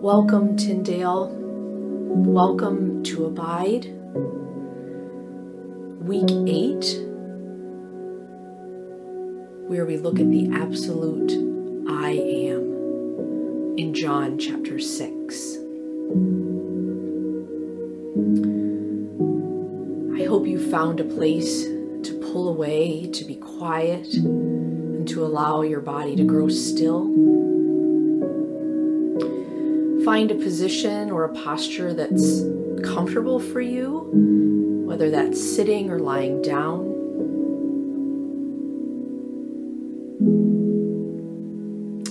Welcome, Tyndale. Welcome to Abide. Week 8, where we look at the absolute I am in John chapter 6. I hope you found a place to pull away, to be quiet, and to allow your body to grow still. Find a position or a posture that's comfortable for you, whether that's sitting or lying down.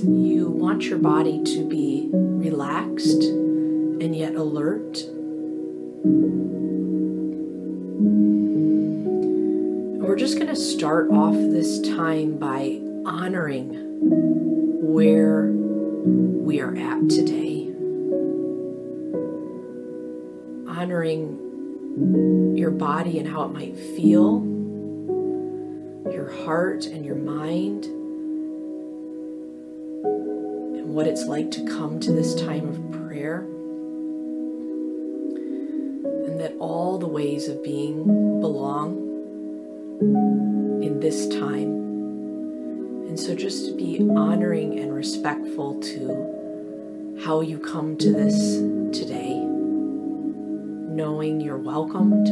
You want your body to be relaxed and yet alert. We're just going to start off this time by honoring where we are at today. Honoring your body and how it might feel, your heart and your mind, and what it's like to come to this time of prayer. And that all the ways of being belong in this time. And so just to be honoring and respectful to how you come to this today, knowing you're welcomed,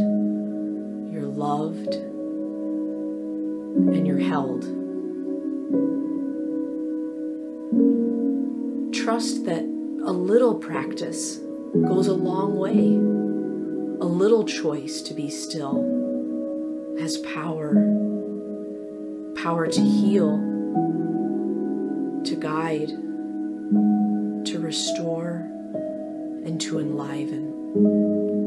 you're loved, and you're held. Trust that a little practice goes a long way, a little choice to be still has power power to heal, to guide, to restore, and to enliven.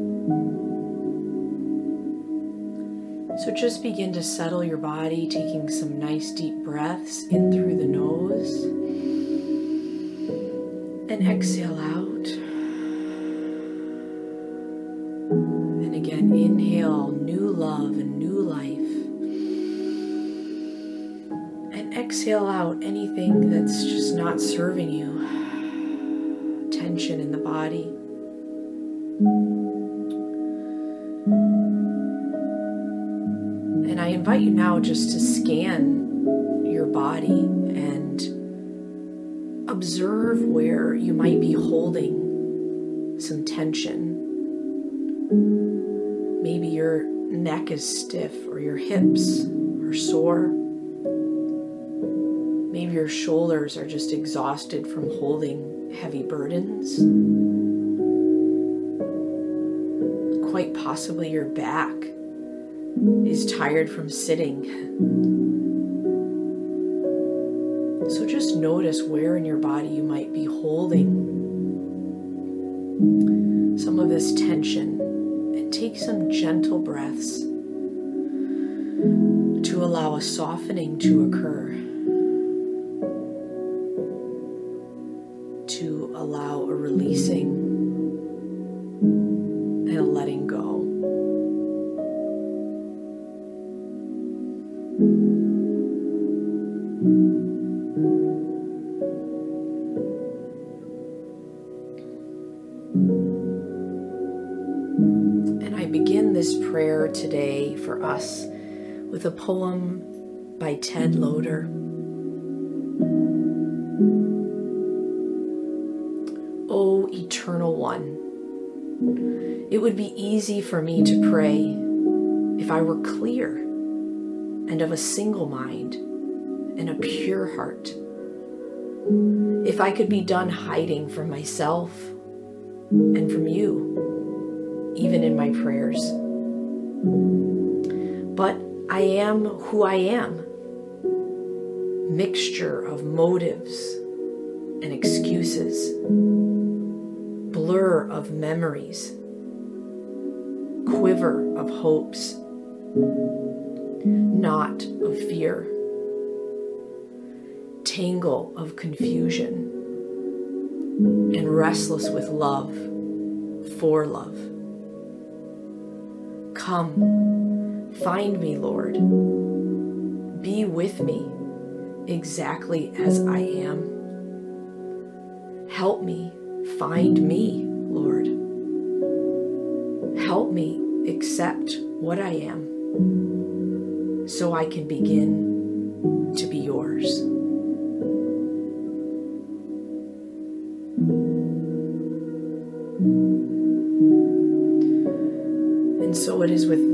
So just begin to settle your body, taking some nice deep breaths in through the nose and exhale out. And again, inhale new love and new life. And exhale out anything that's just not serving you. Tension in the body. Invite you now just to scan your body and observe where you might be holding some tension. Maybe your neck is stiff or your hips are sore. Maybe your shoulders are just exhausted from holding heavy burdens. Quite possibly your back is tired from sitting. So just notice where in your body you might be holding some of this tension and take some gentle breaths to allow a softening to occur, with a poem by Ted Loder. O oh, Eternal One, it would be easy for me to pray if I were clear and of a single mind and a pure heart. If I could be done hiding from myself and from you, even in my prayers. But I am who I am. Mixture of motives and excuses, blur of memories, quiver of hopes, knot of fear, tangle of confusion, and restless with love for love. Come, find me, Lord. Be with me exactly as I am. Help me find me, Lord. Help me accept what I am so I can begin to be yours.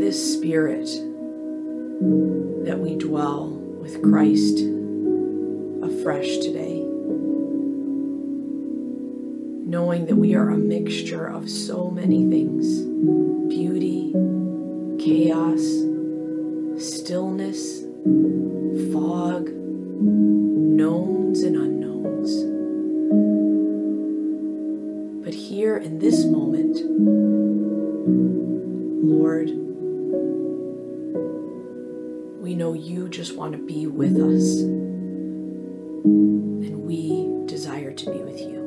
This spirit that we dwell with Christ afresh today. Knowing that we are a mixture of so many things beauty, chaos, stillness, fog, we know you just want to be with us, and we desire to be with you.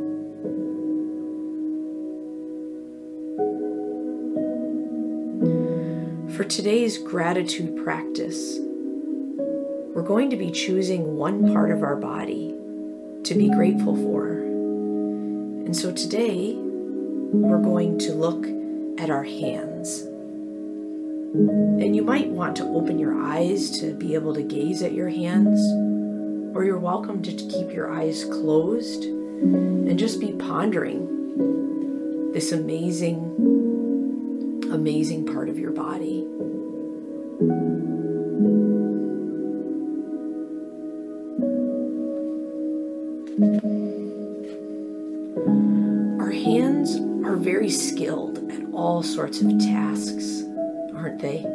For today's gratitude practice, we're going to be choosing one part of our body to be grateful for. And so today, we're going to look at our hands. And you might want to open your eyes to be able to gaze at your hands, or you're welcome to keep your eyes closed and just be pondering this amazing, amazing part of your body. Our hands are very skilled at all sorts of tasks aren't they?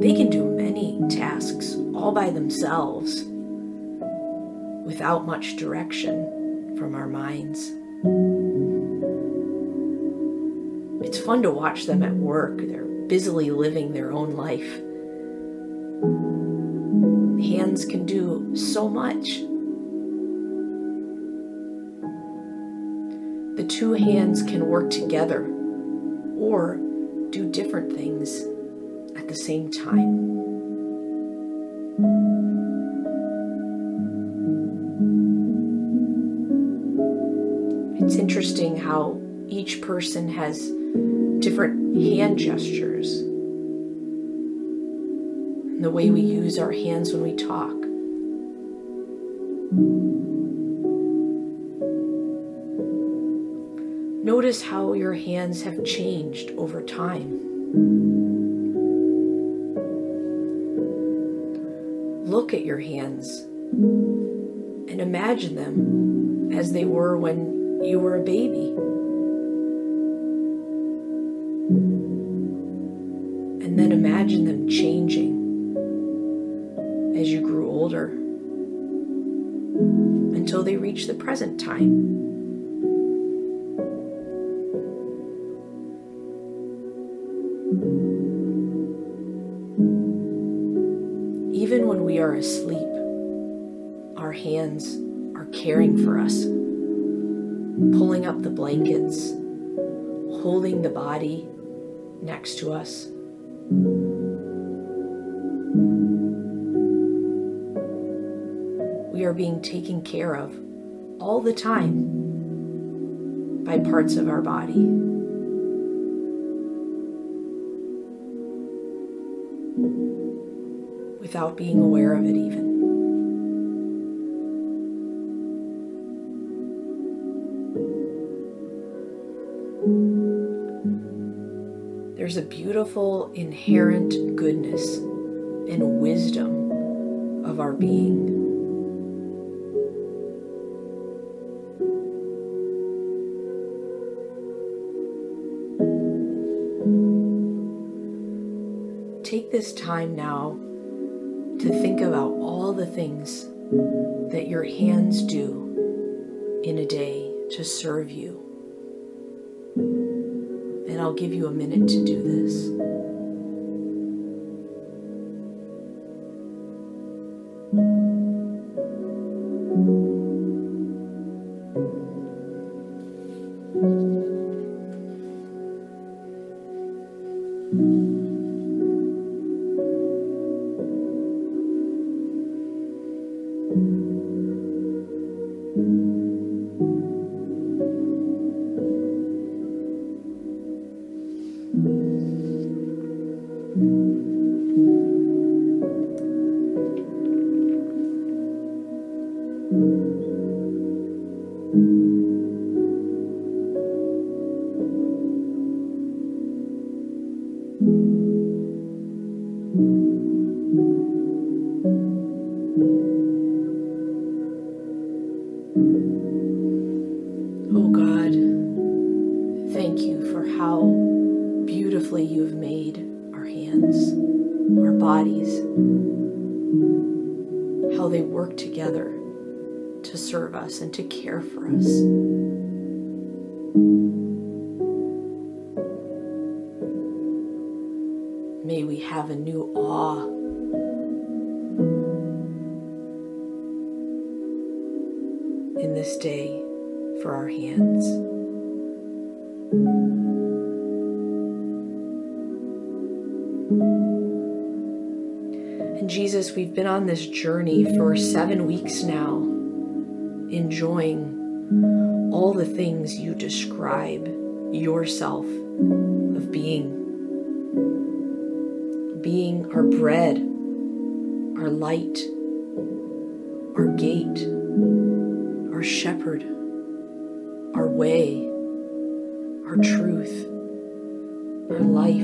They can do many tasks all by themselves without much direction from our minds. It's fun to watch them at work. They're busily living their own life. Hands can do so much. The two hands can work together or do different things at the same time. It's interesting how each person has different hand gestures and the way we use our hands when we talk. Notice how your hands have changed over time. Look at your hands and imagine them as they were when you were a baby. And then imagine them changing as you grew older until they reach the present time. Are asleep, our hands are caring for us, pulling up the blankets, holding the body next to us. We are being taken care of all the time by parts of our body. Without being aware of it, even. There's a beautiful inherent goodness and wisdom of our being. Take this time now to think about all the things that your hands do in a day to serve you. And I'll give you a minute to do this. thank mm-hmm. you May we have a new awe in this day for our hands. And Jesus, we've been on this journey for seven weeks now, enjoying all the things you describe yourself of being. Being our bread, our light, our gate, our shepherd, our way, our truth, our life,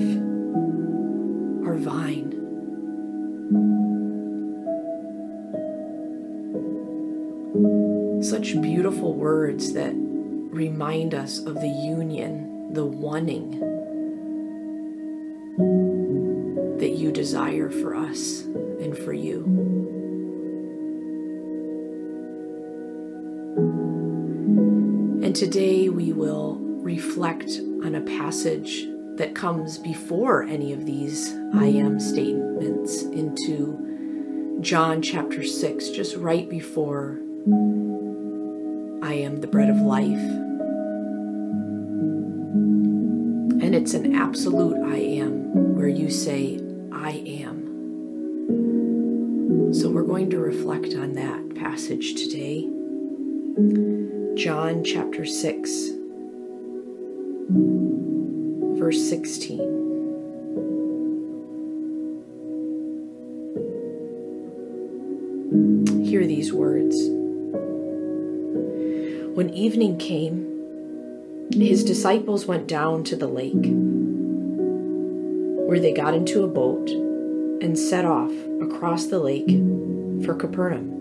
our vine. Such beautiful words that remind us of the union, the oneing you desire for us and for you. And today we will reflect on a passage that comes before any of these I am statements into John chapter 6, just right before I am the bread of life. And it's an absolute I am, where you say, I am. So we're going to reflect on that passage today. John chapter 6, verse 16. Hear these words. When evening came, his disciples went down to the lake, where they got into a boat and set off across the lake for Capernaum.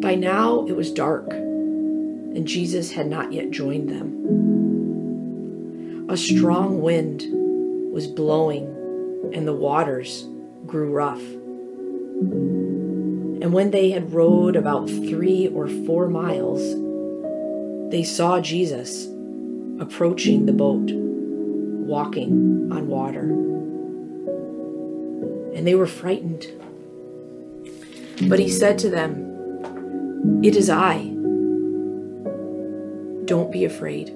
By now it was dark, and Jesus had not yet joined them. A strong wind was blowing, and the waters grew rough. And when they had rowed about three or four miles, they saw Jesus approaching the boat, walking on water. And they were frightened. But he said to them, It is I. Don't be afraid.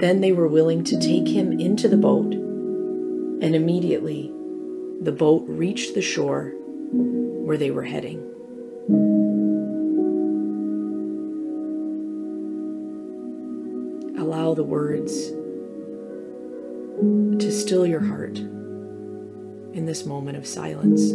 Then they were willing to take him into the boat, and immediately the boat reached the shore where they were heading. Allow the words to still your heart in this moment of silence.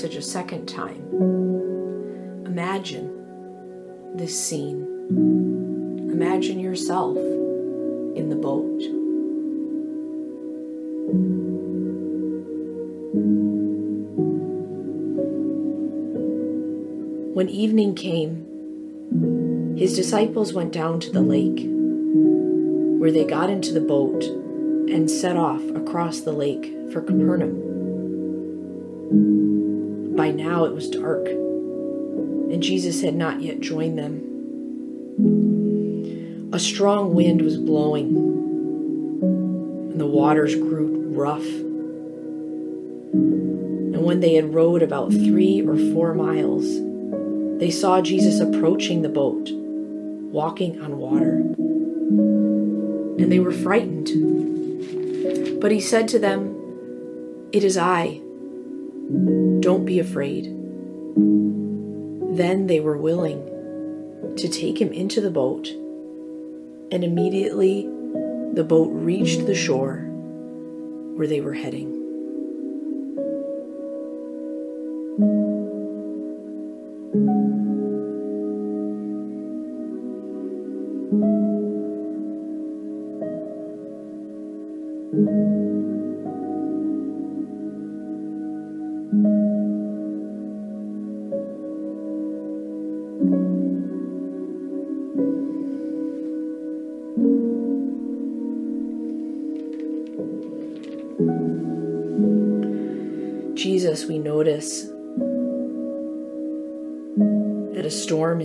Passage a second time, imagine this scene. Imagine yourself in the boat. When evening came, his disciples went down to the lake, where they got into the boat and set off across the lake for Capernaum. By now it was dark, and Jesus had not yet joined them. A strong wind was blowing, and the waters grew rough. And when they had rowed about three or four miles, they saw Jesus approaching the boat, walking on water. And they were frightened. But he said to them, It is I. Don't be afraid. Then they were willing to take him into the boat and immediately the boat reached the shore where they were heading.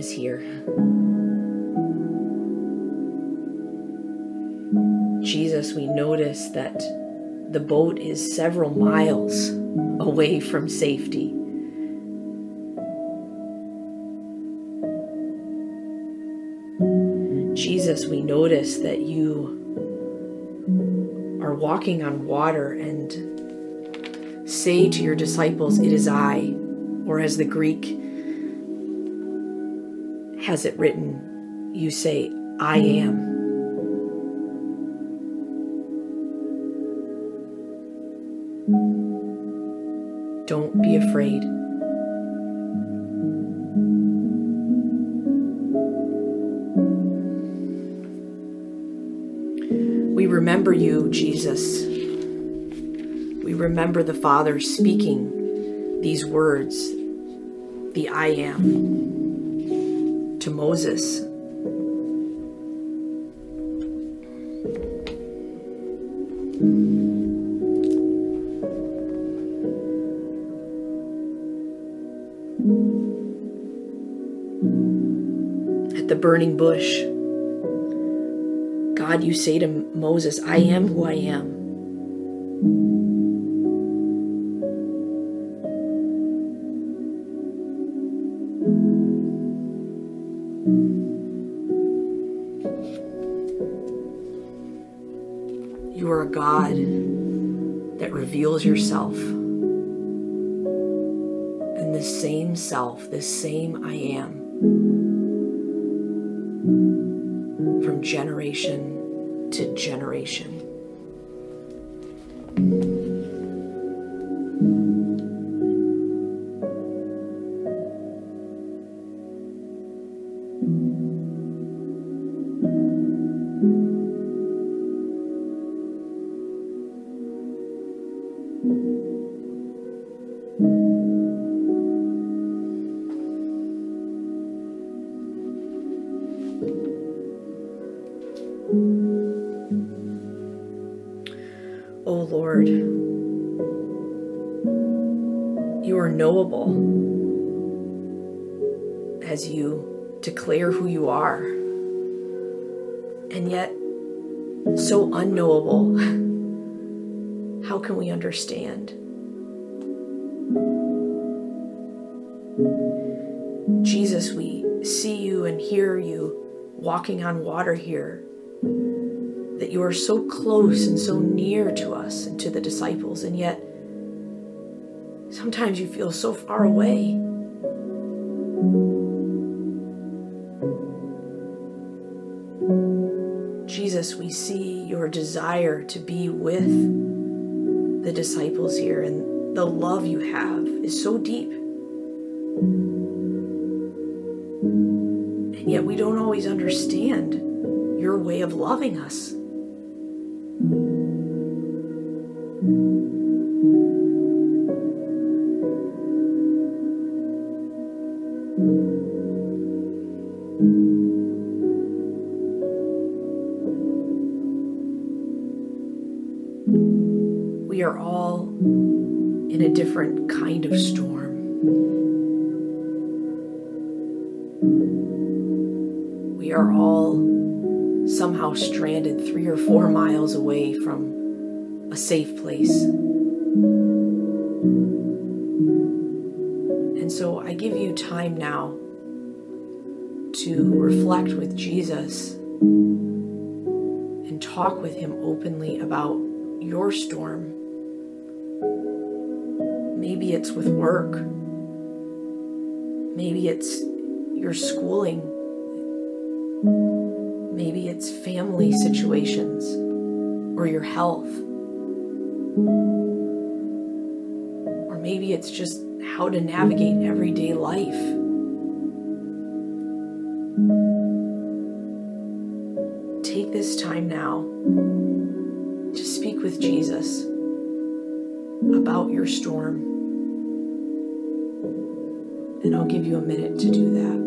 Is here. Jesus, we notice that the boat is several miles away from safety. Jesus, we notice that you are walking on water and say to your disciples, It is I, or as the Greek has it written, you say, I am. Don't be afraid. We remember you, Jesus We remember the Father speaking these words, the I am, to Moses. At the burning bush, God, you say to Moses, I am who I am. You are a God that reveals yourself. And this same self, this same I am, from generation to generation. Lord. You are knowable as you declare who you are, and yet so unknowable. How can we understand? Jesus, we see you and hear you walking on water here that you are so close and so near to us and to the disciples, and yet sometimes you feel so far away. Jesus, we see your desire to be with the disciples here, and the love you have is so deep. And yet we don't always understand your way of loving us. We are all in a different kind of storm. We are all somehow stranded three or four miles away from a safe place. And so I give you time now to reflect with Jesus and talk with Him openly about your storm. Maybe it's with work, maybe it's your schooling, maybe it's family situations or your health, or maybe it's just how to navigate everyday life. take this time now to speak with Jesus about your storm. And I'll give you a minute to do that.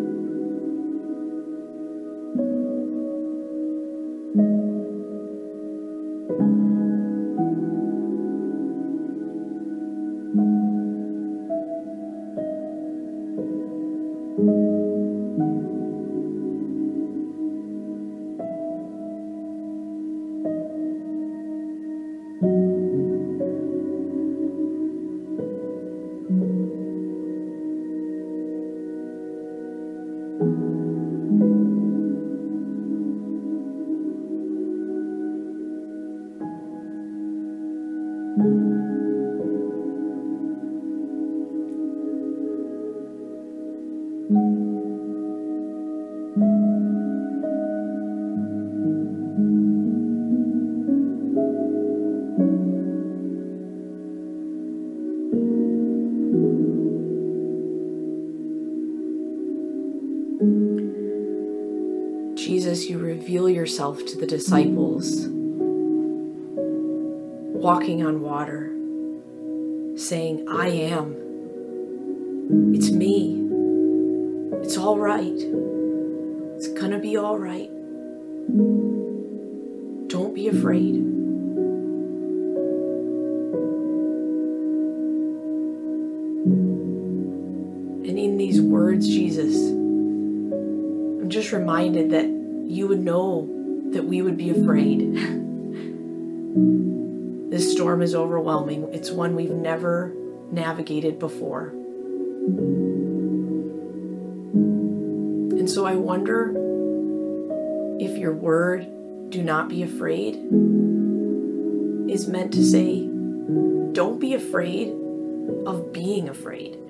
Jesus, you reveal yourself to the disciples walking on water, saying, I am. It's me. It's all right. It's going to be all right. Don't be afraid. And in these words, Jesus, I'm just reminded that you would know that we would be afraid. this storm is overwhelming. It's one we've never navigated before. And so I wonder if your word, do not be afraid, is meant to say, don't be afraid of being afraid.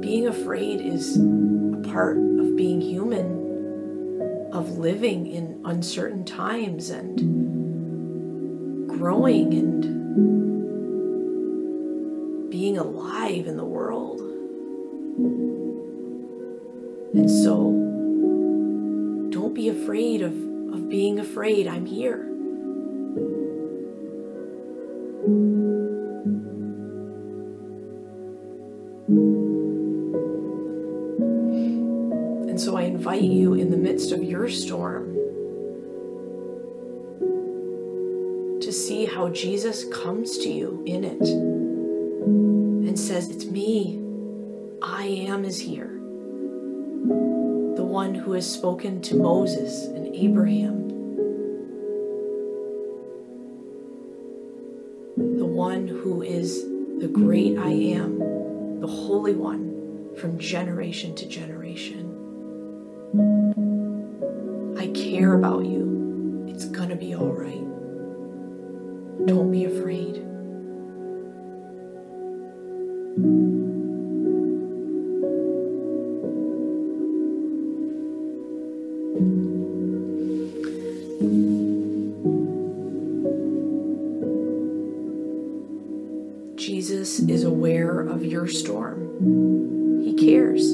being afraid is a part of being human, of living in uncertain times and growing and being alive in the world. And so, don't be afraid of, of being afraid. I'm here. And so I invite you in the midst of your storm see how Jesus comes to you in it and says, It's me. I am is here. The one who has spoken to Moses and Abraham. The one who is the great I am, the Holy One from generation to generation. I care about you. It's going to be all right. Don't be afraid. Jesus is aware of your storm. He cares.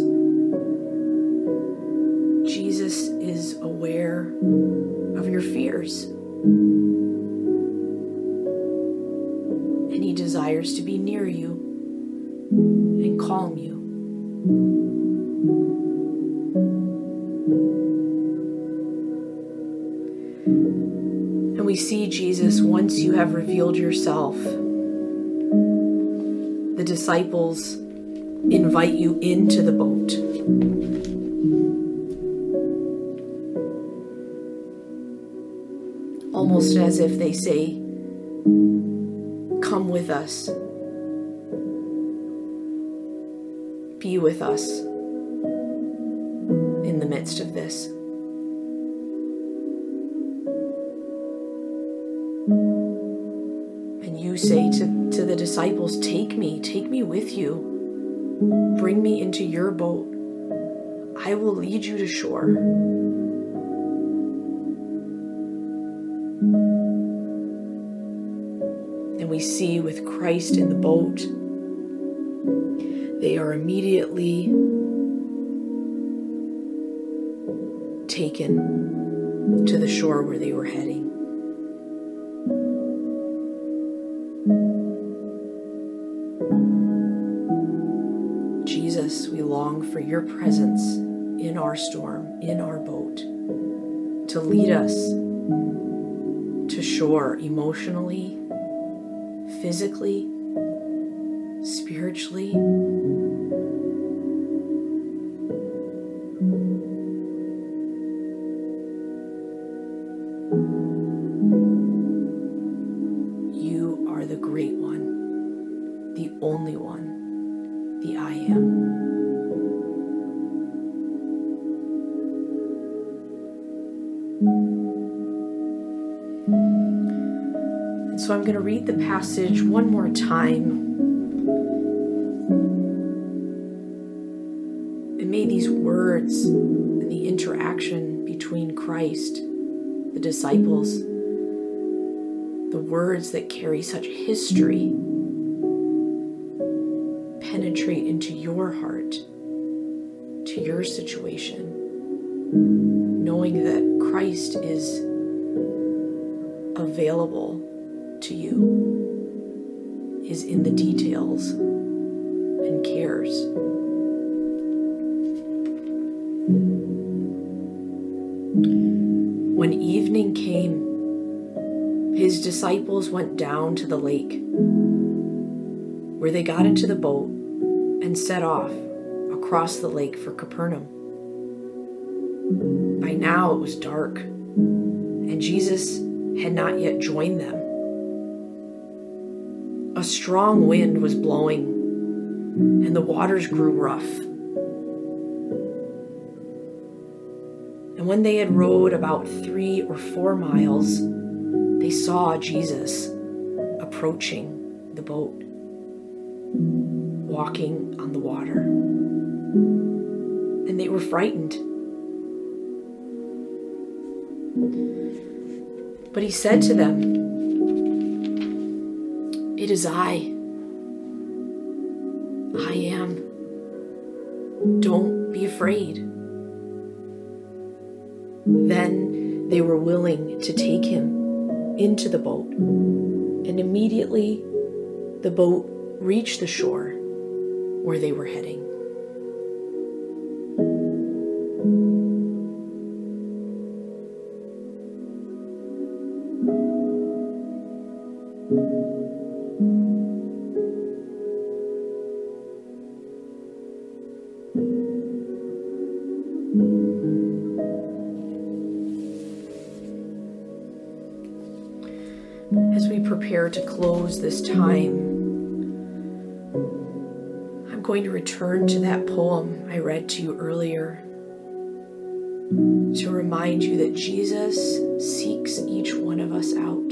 Jesus is aware of your fears. Desires to be near you and calm you. And we see Jesus once you have revealed yourself the disciples invite you into the boat. almost as if they say, Come with us. Be with us in the midst of this. And you say to, to the disciples, Take me, take me with you. Bring me into your boat. I will lead you to shore. We see with Christ in the boat, they are immediately taken to the shore where they were heading. Jesus, we long for your presence in our storm, in our boat, to lead us to shore emotionally, physically, spiritually. So I'm going to read the passage one more time. And may these words and the interaction between Christ, the disciples, the words that carry such history penetrate into your heart, to your situation, knowing that Christ is available to you is in the details and cares. When evening came, his disciples went down to the lake, where they got into the boat and set off across the lake for Capernaum. By now it was dark, and Jesus had not yet joined them. A strong wind was blowing, and the waters grew rough. And when they had rowed about three or four miles, they saw Jesus approaching the boat, walking on the water. And they were frightened. But he said to them, it is I. I am. Don't be afraid. Then they were willing to take him into the boat, and immediately the boat reached the shore where they were heading. This time, I'm going to return to that poem I read to you earlier to remind you that Jesus seeks each one of us out.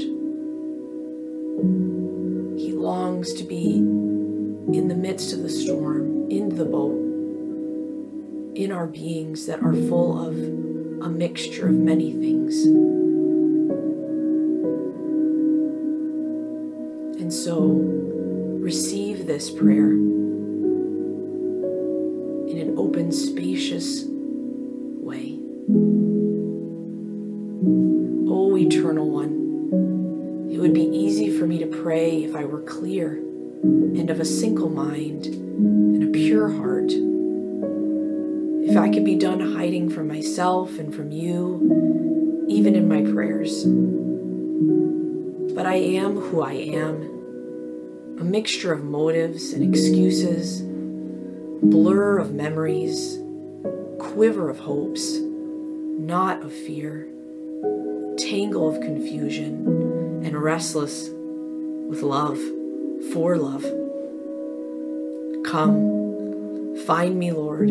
He longs to be in the midst of the storm, in the boat, in our beings that are full of a mixture of many things. Receive this prayer in an open, spacious way. O Eternal One, it would be easy for me to pray if I were clear and of a single mind and a pure heart. If I could be done hiding from myself and from you, even in my prayers. But I am who I am a mixture of motives and excuses, blur of memories, quiver of hopes, knot of fear, tangle of confusion and restless with love, for love. Come, find me, Lord.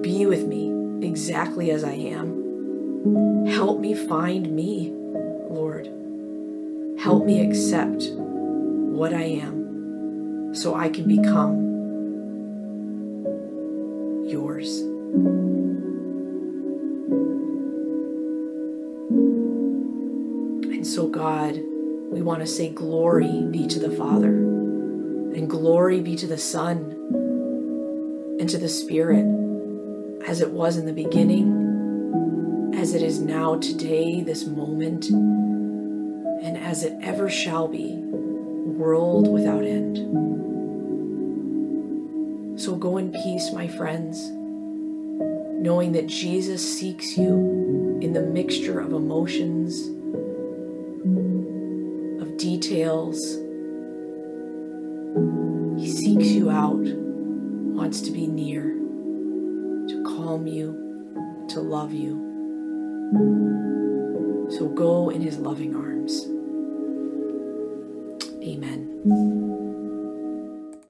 Be with me exactly as I am. Help me find me, Lord. Help me accept what I am so I can become yours. And so, God, we want to say, Glory be to the Father, and glory be to the Son, and to the Spirit, as it was in the beginning, as it is now, today, this moment, and as it ever shall be, world without end. So go in peace, my friends, knowing that Jesus seeks you in the mixture of emotions of details. He seeks you out, wants to be near, to calm you, to love you. So go in his loving arms. Amen.